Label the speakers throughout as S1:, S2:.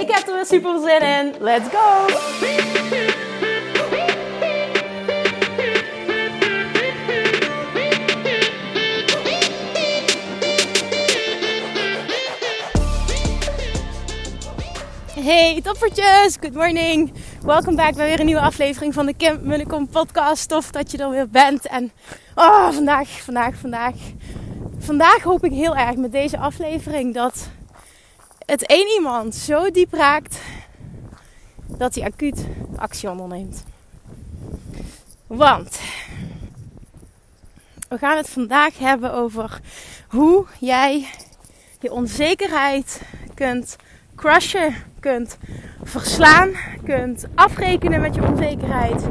S1: Ik heb er weer super zin in. Let's go! Hey toppertjes, good morning. Welkom back bij weer een nieuwe aflevering van de Kim Munnekom podcast. Tof dat je er weer bent. En oh, vandaag, vandaag, vandaag. Vandaag hoop ik heel erg met deze aflevering dat het één iemand zo diep raakt dat hij acuut actie onderneemt. Want we gaan het vandaag hebben over hoe jij je onzekerheid kunt crushen, kunt verslaan, kunt afrekenen met je onzekerheid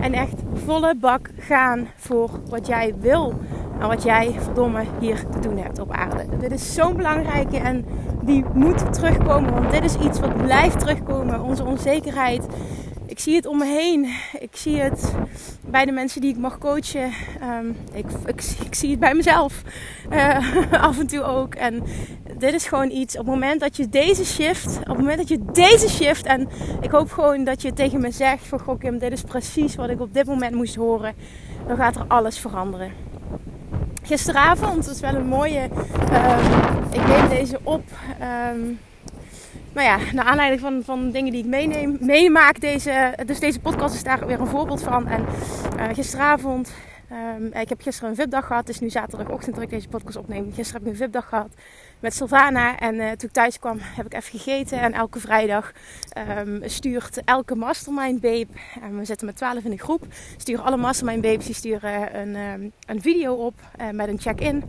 S1: en echt volle bak gaan voor wat jij wil en wat jij verdomme hier te doen hebt op aarde. Dit is zo'n belangrijke en die moet terugkomen, want dit is iets wat blijft terugkomen, onze onzekerheid. Ik zie het om me heen. Ik zie het bij de mensen die ik mag coachen. Ehm, ik, ik, zie het bij mezelf uh, af en toe ook. En dit is gewoon iets. Op het moment dat je deze shift, op het moment dat je deze shift, en ik hoop gewoon dat je tegen me zegt: van Goh, Kim, dit is precies wat ik op dit moment moest horen. Dan gaat er alles veranderen. Gisteravond, dat is wel een mooie. Um, ik neem deze op. Um, nou ja, naar aanleiding van, van dingen die ik meemaak, deze, dus deze podcast is daar weer een voorbeeld van. En uh, gisteravond, um, ik heb gisteren een VIP-dag gehad, het is nu zaterdagochtend dat ik deze podcast opneem. Gisteren heb ik een VIP-dag gehad met Sylvana. En uh, toen ik thuis kwam heb ik even gegeten. En elke vrijdag um, stuurt elke mastermind babe, en we zitten met 12 in een groep, sturen alle mastermind babes die sturen een, um, een video op uh, met een check-in.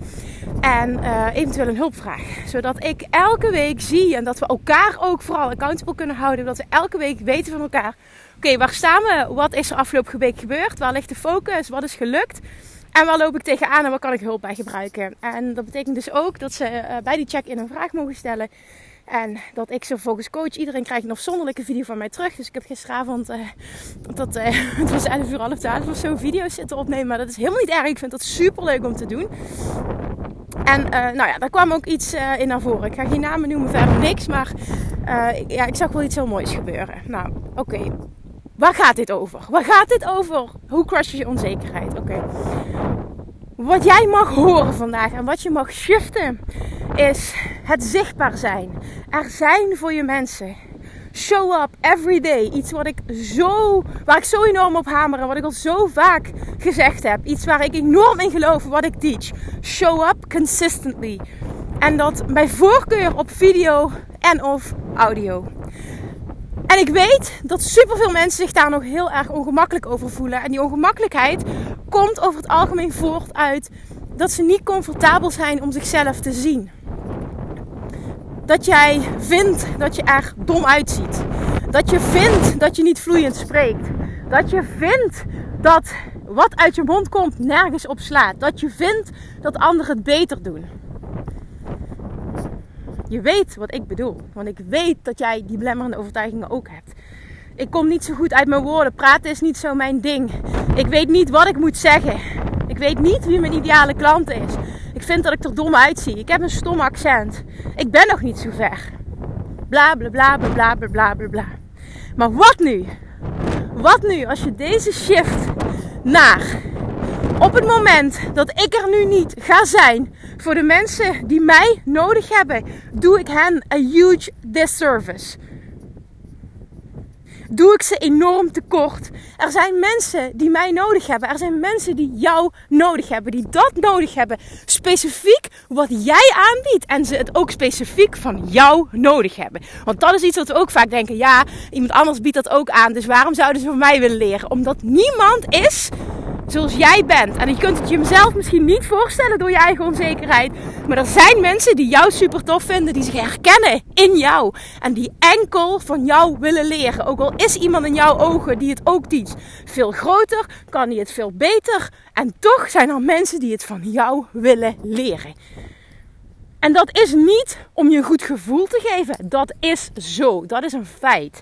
S1: En eventueel een hulpvraag. Zodat ik elke week zie en dat we elkaar ook vooral accountable kunnen houden. Dat we elke week weten van elkaar. Oké, waar staan we? Wat is er afgelopen week gebeurd? Waar ligt de focus? Wat is gelukt? En waar loop ik tegenaan en waar kan ik hulp bij gebruiken? En dat betekent dus ook dat ze uh, bij die check-in een vraag mogen stellen. En dat ik ze vervolgens coach. Iedereen krijgt een afzonderlijke video van mij terug. Dus ik heb gisteravond, uh, tot, uh, het was 11 uur, half 12 of zo, video's zitten opnemen. Maar dat is helemaal niet erg. Ik vind dat super leuk om te doen. En nou ja, daar kwam ook iets in naar voren. Ik ga geen namen noemen, verder niks. Maar ja, ik zag wel iets heel moois gebeuren. Nou, oké. Waar gaat dit over? Waar gaat dit over? Hoe crush je onzekerheid? Oké. Wat jij mag horen vandaag en wat je mag shiften is het zichtbaar zijn. Er zijn voor je mensen. Show up every day. Iets wat ik zo, waar ik zo enorm op hamer en wat ik al zo vaak gezegd heb. Iets waar ik enorm in geloof, wat ik teach. Show up consistently. En dat bij voorkeur op video en of audio. En ik weet dat superveel mensen zich daar nog heel erg ongemakkelijk over voelen. En die ongemakkelijkheid komt over het algemeen voort uit dat ze niet comfortabel zijn om zichzelf te zien. Dat jij vindt dat je er dom uitziet. Dat je vindt dat je niet vloeiend spreekt. Dat je vindt dat wat uit je mond komt nergens op slaat. Dat je vindt dat anderen het beter doen. Je weet wat ik bedoel. Want ik weet dat jij die belemmerende overtuigingen ook hebt. Ik kom niet zo goed uit mijn woorden. Praten is niet zo mijn ding. Ik weet niet wat ik moet zeggen. Ik weet niet wie mijn ideale klant is. Ik vind dat ik er dom uitzie. Ik heb een stom accent. Ik ben nog niet zo ver. Bla bla bla bla bla bla bla bla. Maar wat nu? Wat nu als je deze shift naar op het moment dat ik er nu niet ga zijn voor de mensen die mij nodig hebben, doe ik hen een huge disservice. Doe ik ze enorm tekort. Er zijn mensen die mij nodig hebben. Er zijn mensen die jou nodig hebben. Die dat nodig hebben. Specifiek wat jij aanbiedt. En ze het ook specifiek van jou nodig hebben. Want dat is iets wat we ook vaak denken. Ja, iemand anders biedt dat ook aan. Dus waarom zouden ze van mij willen leren? Omdat niemand is zoals jij bent. En je kunt het jezelf misschien niet voorstellen door je eigen onzekerheid. Maar er zijn mensen die jou super tof vinden, die zich herkennen in jou. En die enkel van jou willen leren. Ook al is iemand in jouw ogen die het ook teach. Veel groter, kan hij het veel beter. En toch zijn er mensen die het van jou willen leren. En dat is niet om je een goed gevoel te geven. Dat is zo. Dat is een feit.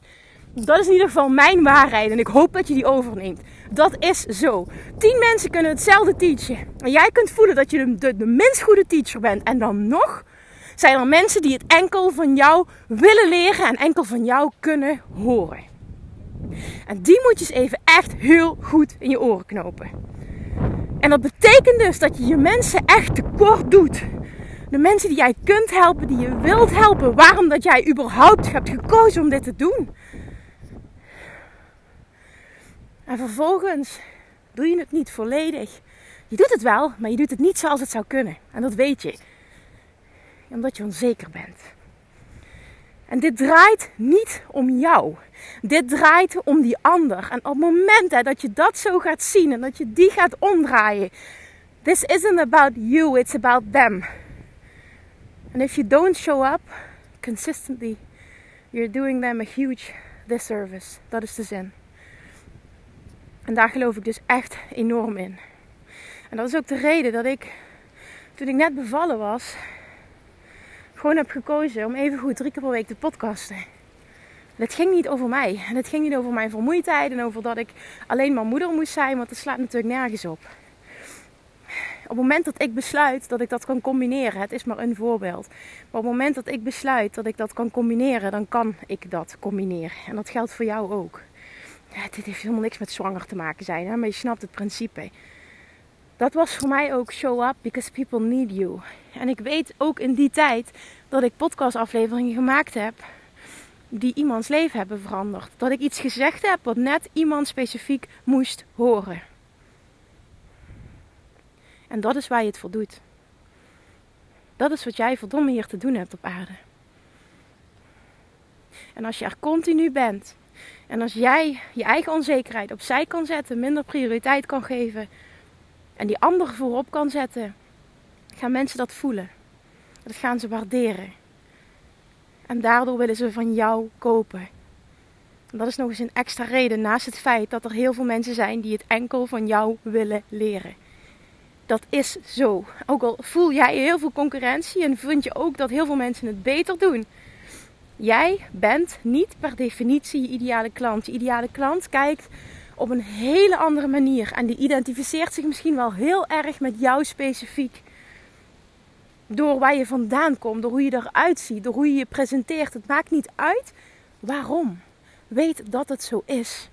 S1: Dat is in ieder geval mijn waarheid en ik hoop dat je die overneemt. Dat is zo. Tien mensen kunnen hetzelfde teachen. En jij kunt voelen dat je de, de, de minst goede teacher bent. En dan nog zijn er mensen die het enkel van jou willen leren en enkel van jou kunnen horen. En die moet je eens even echt heel goed in je oren knopen. En dat betekent dus dat je je mensen echt tekort doet. De mensen die jij kunt helpen, die je wilt helpen. Waarom dat jij überhaupt hebt gekozen om dit te doen. En vervolgens doe je het niet volledig. Je doet het wel, maar je doet het niet zoals het zou kunnen. En dat weet je. Omdat je onzeker bent. En dit draait niet om jou. Dit draait om die ander. En op het moment dat je dat zo gaat zien en dat je die gaat omdraaien. This isn't about you, it's about them. And if you don't show up consistently, you're doing them a huge disservice. Dat is de zin. En daar geloof ik dus echt enorm in. En dat is ook de reden dat ik, toen ik net bevallen was, gewoon heb gekozen om even goed drie keer per week te podcasten. het ging niet over mij. En het ging niet over mijn vermoeidheid en over dat ik alleen maar moeder moest zijn, want dat slaat natuurlijk nergens op. Op het moment dat ik besluit dat ik dat kan combineren, het is maar een voorbeeld. Maar op het moment dat ik besluit dat ik dat kan combineren, dan kan ik dat combineren. En dat geldt voor jou ook dit heeft helemaal niks met zwanger te maken zijn, hè? maar je snapt het principe. Dat was voor mij ook show up because people need you. En ik weet ook in die tijd dat ik podcastafleveringen gemaakt heb die iemands leven hebben veranderd. Dat ik iets gezegd heb wat net iemand specifiek moest horen. En dat is waar je het voor doet. Dat is wat jij verdomme hier te doen hebt op aarde. En als je er continu bent en als jij je eigen onzekerheid opzij kan zetten, minder prioriteit kan geven en die anderen voorop kan zetten, gaan mensen dat voelen. Dat gaan ze waarderen. En daardoor willen ze van jou kopen. En dat is nog eens een extra reden naast het feit dat er heel veel mensen zijn die het enkel van jou willen leren. Dat is zo. Ook al voel jij heel veel concurrentie en vind je ook dat heel veel mensen het beter doen. Jij bent niet per definitie je ideale klant. Je ideale klant kijkt op een hele andere manier en die identificeert zich misschien wel heel erg met jou specifiek. Door waar je vandaan komt, door hoe je eruit ziet, door hoe je je presenteert. Het maakt niet uit waarom. Weet dat het zo is.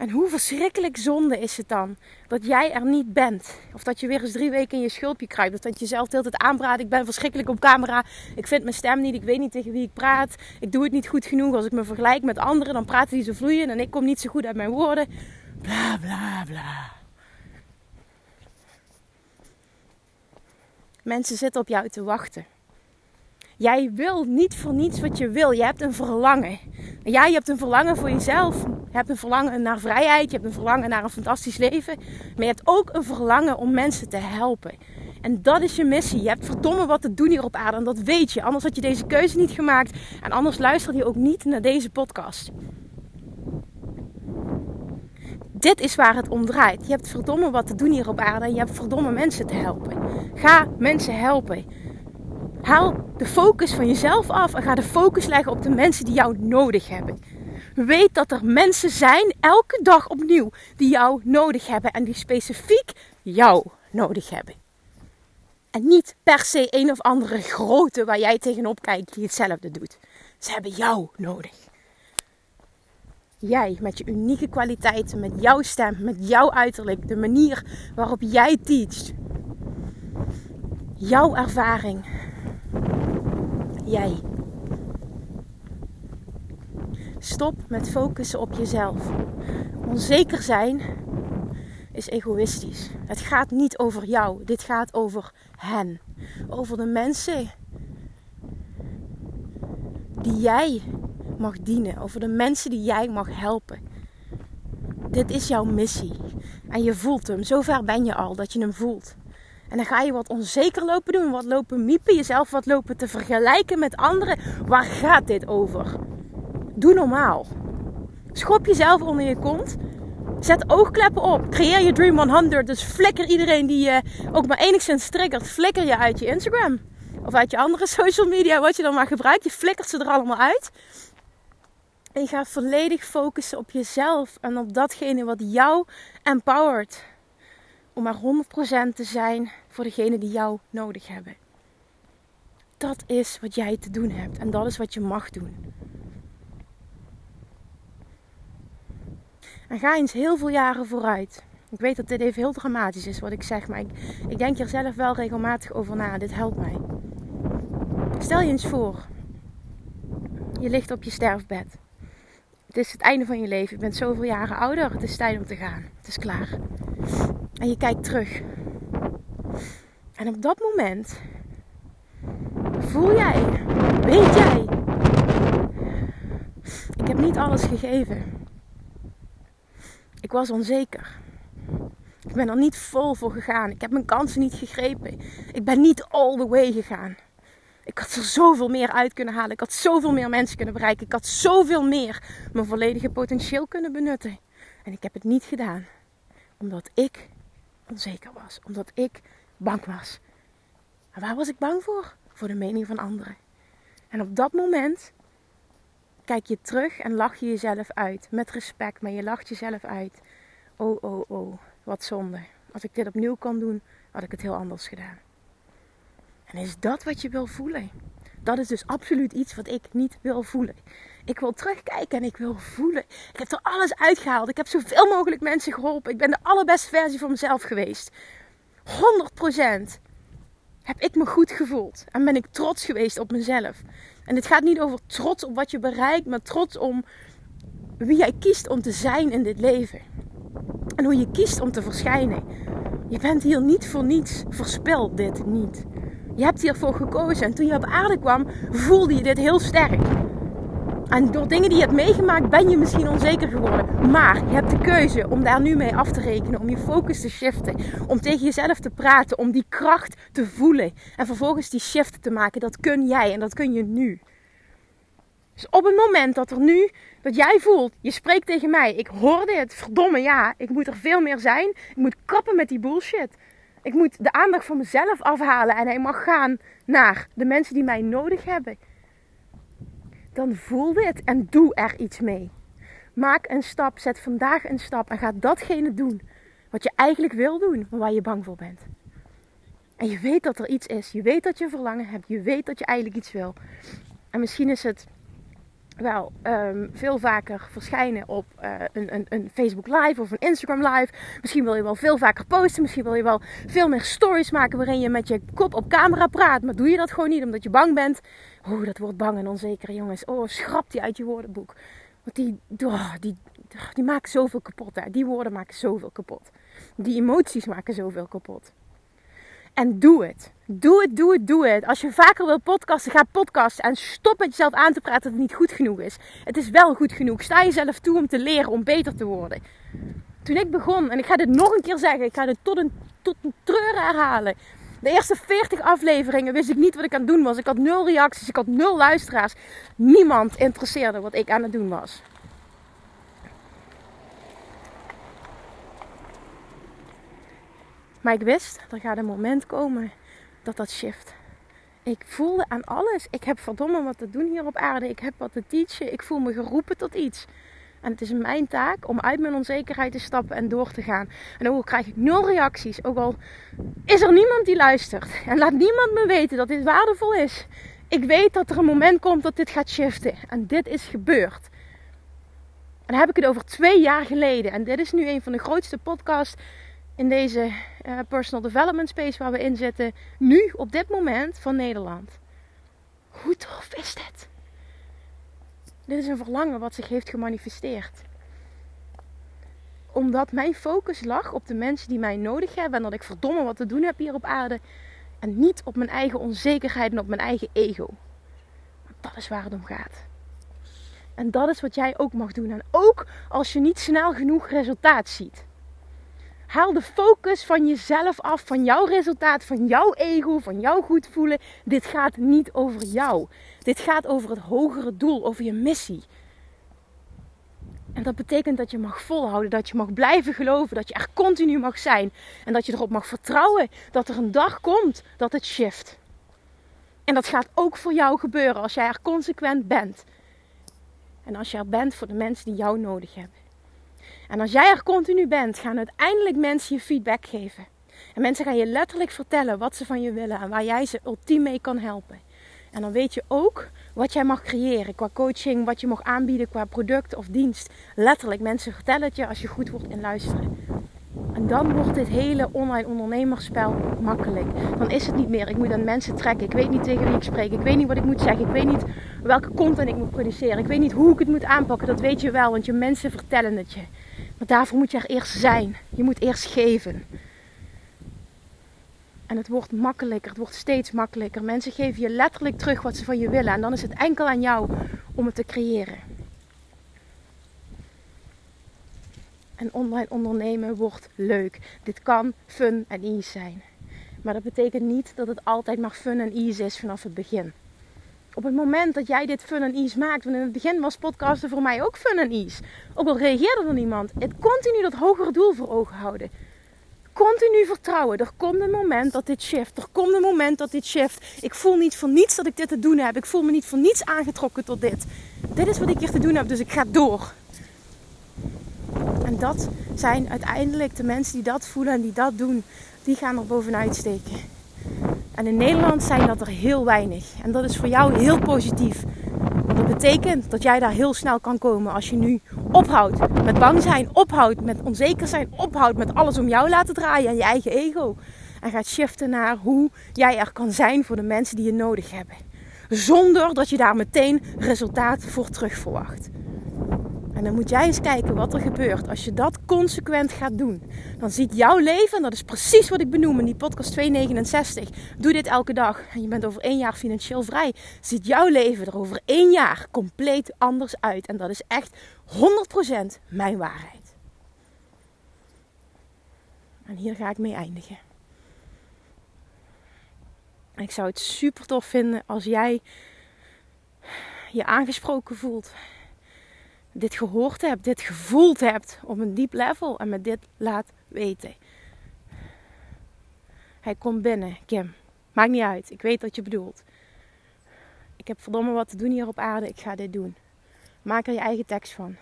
S1: En hoe verschrikkelijk zonde is het dan dat jij er niet bent? Of dat je weer eens drie weken in je schulpje kruipt. Dat je jezelf de hele tijd. Ik ben verschrikkelijk op camera. Ik vind mijn stem niet. Ik weet niet tegen wie ik praat. Ik doe het niet goed genoeg. Als ik me vergelijk met anderen, dan praten die zo vloeiend. En ik kom niet zo goed uit mijn woorden. Bla bla bla. Mensen zitten op jou te wachten. Jij wil niet voor niets wat je wil. Je hebt een verlangen. Ja, je hebt een verlangen voor jezelf. Je hebt een verlangen naar vrijheid. Je hebt een verlangen naar een fantastisch leven. Maar je hebt ook een verlangen om mensen te helpen. En dat is je missie. Je hebt verdomme wat te doen hier op aarde. En dat weet je. Anders had je deze keuze niet gemaakt. En anders luister je ook niet naar deze podcast. Dit is waar het om draait. Je hebt verdomme wat te doen hier op aarde. En je hebt verdomme mensen te helpen. Ga mensen helpen. Haal de focus van jezelf af en ga de focus leggen op de mensen die jou nodig hebben. Weet dat er mensen zijn, elke dag opnieuw, die jou nodig hebben en die specifiek jou nodig hebben. En niet per se een of andere grote waar jij tegenop kijkt die hetzelfde doet. Ze hebben jou nodig. Jij met je unieke kwaliteiten, met jouw stem, met jouw uiterlijk, de manier waarop jij teacht. Jouw ervaring, jij. Stop met focussen op jezelf. Onzeker zijn is egoïstisch. Het gaat niet over jou. Dit gaat over hen. Over de mensen die jij mag dienen. Over de mensen die jij mag helpen. Dit is jouw missie. En je voelt hem. Zover ben je al dat je hem voelt. En dan ga je wat onzeker lopen doen, wat lopen miepen, jezelf wat lopen te vergelijken met anderen. Waar gaat dit over? Doe normaal. Schop jezelf onder je kont. Zet oogkleppen op. Creëer je Dream 100. Dus flikker iedereen die je ook maar enigszins triggert, flikker je uit je Instagram. Of uit je andere social media, wat je dan maar gebruikt. Je flikkert ze er allemaal uit. En je gaat volledig focussen op jezelf en op datgene wat jou empowert. Om maar 100% te zijn voor degene die jou nodig hebben. Dat is wat jij te doen hebt en dat is wat je mag doen. En ga eens heel veel jaren vooruit. Ik weet dat dit even heel dramatisch is wat ik zeg, maar ik, ik denk hier zelf wel regelmatig over na. Dit helpt mij. Stel je eens voor, je ligt op je sterfbed. Het is het einde van je leven. Je bent zoveel jaren ouder. Het is tijd om te gaan. Het is klaar. En je kijkt terug. En op dat moment voel jij, weet jij, ik heb niet alles gegeven. Ik was onzeker. Ik ben er niet vol voor gegaan. Ik heb mijn kansen niet gegrepen. Ik ben niet all the way gegaan. Ik had er zoveel meer uit kunnen halen. Ik had zoveel meer mensen kunnen bereiken. Ik had zoveel meer mijn volledige potentieel kunnen benutten. En ik heb het niet gedaan. Omdat ik onzeker was. Omdat ik bang was. En waar was ik bang voor? Voor de mening van anderen. En op dat moment kijk je terug en lach je jezelf uit. Met respect, maar je lacht jezelf uit. Oh, oh, oh, wat zonde. Als ik dit opnieuw kan doen, had ik het heel anders gedaan. En is dat wat je wil voelen? Dat is dus absoluut iets wat ik niet wil voelen. Ik wil terugkijken en ik wil voelen. Ik heb er alles uitgehaald. Ik heb zoveel mogelijk mensen geholpen. Ik ben de allerbeste versie van mezelf geweest. 100% heb ik me goed gevoeld. En ben ik trots geweest op mezelf. En het gaat niet over trots op wat je bereikt, maar trots om wie jij kiest om te zijn in dit leven. En hoe je kiest om te verschijnen. Je bent hier niet voor niets. Verspil dit niet. Je hebt hiervoor gekozen. En toen je op aarde kwam, voelde je dit heel sterk. En door dingen die je hebt meegemaakt, ben je misschien onzeker geworden. Maar je hebt de keuze om daar nu mee af te rekenen. Om je focus te shiften. Om tegen jezelf te praten. Om die kracht te voelen. En vervolgens die shift te maken. Dat kun jij en dat kun je nu. Dus op het moment dat er nu, dat jij voelt, je spreekt tegen mij. Ik hoor dit, verdomme ja. Ik moet er veel meer zijn. Ik moet kappen met die bullshit. Ik moet de aandacht van mezelf afhalen en hij mag gaan naar de mensen die mij nodig hebben. Dan voel dit en doe er iets mee. Maak een stap, zet vandaag een stap en ga datgene doen wat je eigenlijk wil doen, maar waar je bang voor bent. En je weet dat er iets is. Je weet dat je verlangen hebt. Je weet dat je eigenlijk iets wil. En misschien is het wel um, veel vaker verschijnen op uh, een, een, een, Facebook Live of een Instagram Live. Misschien wil je wel veel vaker posten. Misschien wil je wel veel meer stories maken waarin je met je kop op camera praat. Maar doe je dat gewoon niet omdat je bang bent. Oeh, dat wordt bang en onzeker, jongens. Oh, schrap die uit je woordenboek. Want die, oh, die, die maken zoveel kapot. Hè. Die woorden maken zoveel kapot. Die emoties maken zoveel kapot. En doe het. Doe het, doe het, doe het. Als je vaker wil podcasten, ga podcasten. En stop met jezelf aan te praten dat het niet goed genoeg is. Het is wel goed genoeg. Sta jezelf toe om te leren, om beter te worden. Toen ik begon, en ik ga dit nog een keer zeggen, ik ga dit tot een, tot een treur herhalen. De eerste 40 afleveringen wist ik niet wat ik aan het doen was. Ik had nul reacties, ik had nul luisteraars. Niemand interesseerde wat ik aan het doen was. Maar ik wist, er gaat een moment komen dat dat shift. Ik voelde aan alles. Ik heb verdomme wat te doen hier op aarde. Ik heb wat te teachen. Ik voel me geroepen tot iets. En het is mijn taak om uit mijn onzekerheid te stappen en door te gaan. En ook al krijg ik nul reacties, ook al is er niemand die luistert. En laat niemand me weten dat dit waardevol is. Ik weet dat er een moment komt dat dit gaat shiften. En dit is gebeurd. En dan heb ik het over twee jaar geleden. En dit is nu een van de grootste podcasts in deze uh, personal development space waar we in zitten, nu op dit moment van Nederland. Hoe tof is dit? Dit is een verlangen wat zich heeft gemanifesteerd. Omdat mijn focus lag op de mensen die mij nodig hebben en dat ik verdomme wat te doen heb hier op aarde. En niet op mijn eigen onzekerheid en op mijn eigen ego. Dat is waar het om gaat. En dat is wat jij ook mag doen. En ook als je niet snel genoeg resultaat ziet. Haal de focus van jezelf af, van jouw resultaat, van jouw ego, van jouw goed voelen. Dit gaat niet over jou. Dit gaat over het hogere doel, over je missie. En dat betekent dat je mag volhouden, dat je mag blijven geloven, dat je er continu mag zijn. En dat je erop mag vertrouwen dat er een dag komt dat het shift. En dat gaat ook voor jou gebeuren als jij er consequent bent. En als je er bent voor de mensen die jou nodig hebben. En als jij er continu bent, gaan uiteindelijk mensen je feedback geven. En mensen gaan je letterlijk vertellen wat ze van je willen en waar jij ze ultiem mee kan helpen. En dan weet je ook wat jij mag creëren qua coaching, wat je mag aanbieden qua product of dienst. Letterlijk, mensen vertellen het je als je goed wordt in luisteren. En dan wordt dit hele online ondernemerspel makkelijk. Dan is het niet meer, ik moet aan mensen trekken. Ik weet niet tegen wie ik spreek. Ik weet niet wat ik moet zeggen. Ik weet niet welke content ik moet produceren. Ik weet niet hoe ik het moet aanpakken. Dat weet je wel, want je mensen vertellen het je. Maar daarvoor moet je er eerst zijn. Je moet eerst geven. En het wordt makkelijker, het wordt steeds makkelijker. Mensen geven je letterlijk terug wat ze van je willen. En dan is het enkel aan jou om het te creëren. En online ondernemen wordt leuk. Dit kan fun en ease zijn. Maar dat betekent niet dat het altijd maar fun en ease is vanaf het begin. Op het moment dat jij dit fun en ease maakt, want in het begin was podcasten voor mij ook fun en ease. Ook al reageerde er niemand, het continu dat hogere doel voor ogen houden continu vertrouwen. Er komt een moment dat dit shift. Er komt een moment dat dit shift. Ik voel niet voor niets dat ik dit te doen heb. Ik voel me niet voor niets aangetrokken tot dit. Dit is wat ik hier te doen heb, dus ik ga door. En dat zijn uiteindelijk de mensen die dat voelen en die dat doen, die gaan er bovenuit steken. En in Nederland zijn dat er heel weinig. En dat is voor jou heel positief. Want dat betekent dat jij daar heel snel kan komen als je nu ophoudt met bang zijn, ophoudt met onzeker zijn, ophoudt met alles om jou laten draaien en je eigen ego. En gaat shiften naar hoe jij er kan zijn voor de mensen die je nodig hebben. Zonder dat je daar meteen resultaat voor terug verwacht. En dan moet jij eens kijken wat er gebeurt als je dat consequent gaat doen. Dan ziet jouw leven, en dat is precies wat ik benoem in die podcast 269. Doe dit elke dag en je bent over één jaar financieel vrij. Ziet jouw leven er over één jaar compleet anders uit. En dat is echt 100% mijn waarheid. En hier ga ik mee eindigen. ik zou het super tof vinden als jij je aangesproken voelt dit gehoord hebt, dit gevoeld hebt op een diep level en me dit laat weten. Hij komt binnen, Kim. Maakt niet uit, ik weet wat je bedoelt. Ik heb verdomme wat te doen hier op aarde, ik ga dit doen. Maak er je eigen tekst van.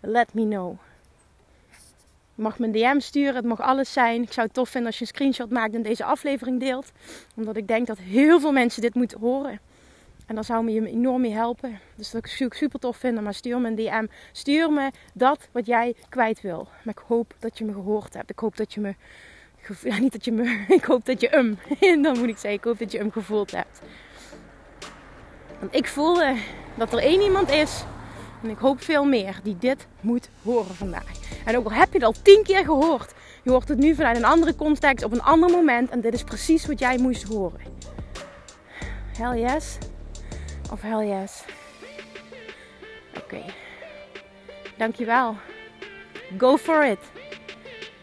S1: Let me know. Je mag me een DM sturen, het mag alles zijn. Ik zou het tof vinden als je een screenshot maakt en deze aflevering deelt. Omdat ik denk dat heel veel mensen dit moeten horen. En dan zou me je enorm mee helpen. Dus dat zou ik super tof vinden. Maar stuur me een DM. Stuur me dat wat jij kwijt wil. Maar ik hoop dat je me gehoord hebt. Ik hoop dat je me. Ja, niet dat je me. Ik hoop dat je hem. Dan moet ik zeggen. Ik hoop dat je hem gevoeld hebt. Want ik voelde dat er één iemand is. En ik hoop veel meer. Die dit moet horen vandaag. En ook al heb je het al tien keer gehoord. Je hoort het nu vanuit een andere context. Op een ander moment. En dit is precies wat jij moest horen. Hell yes. Of hell yes. Oké. Dankjewel. Go for it.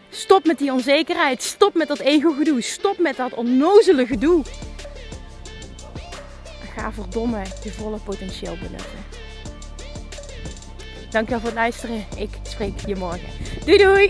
S1: Stop met die onzekerheid. Stop met dat ego-gedoe. Stop met dat onnozele gedoe. Ga verdomme je volle potentieel benutten. Dankjewel voor het luisteren. Ik spreek je morgen. Doei doei!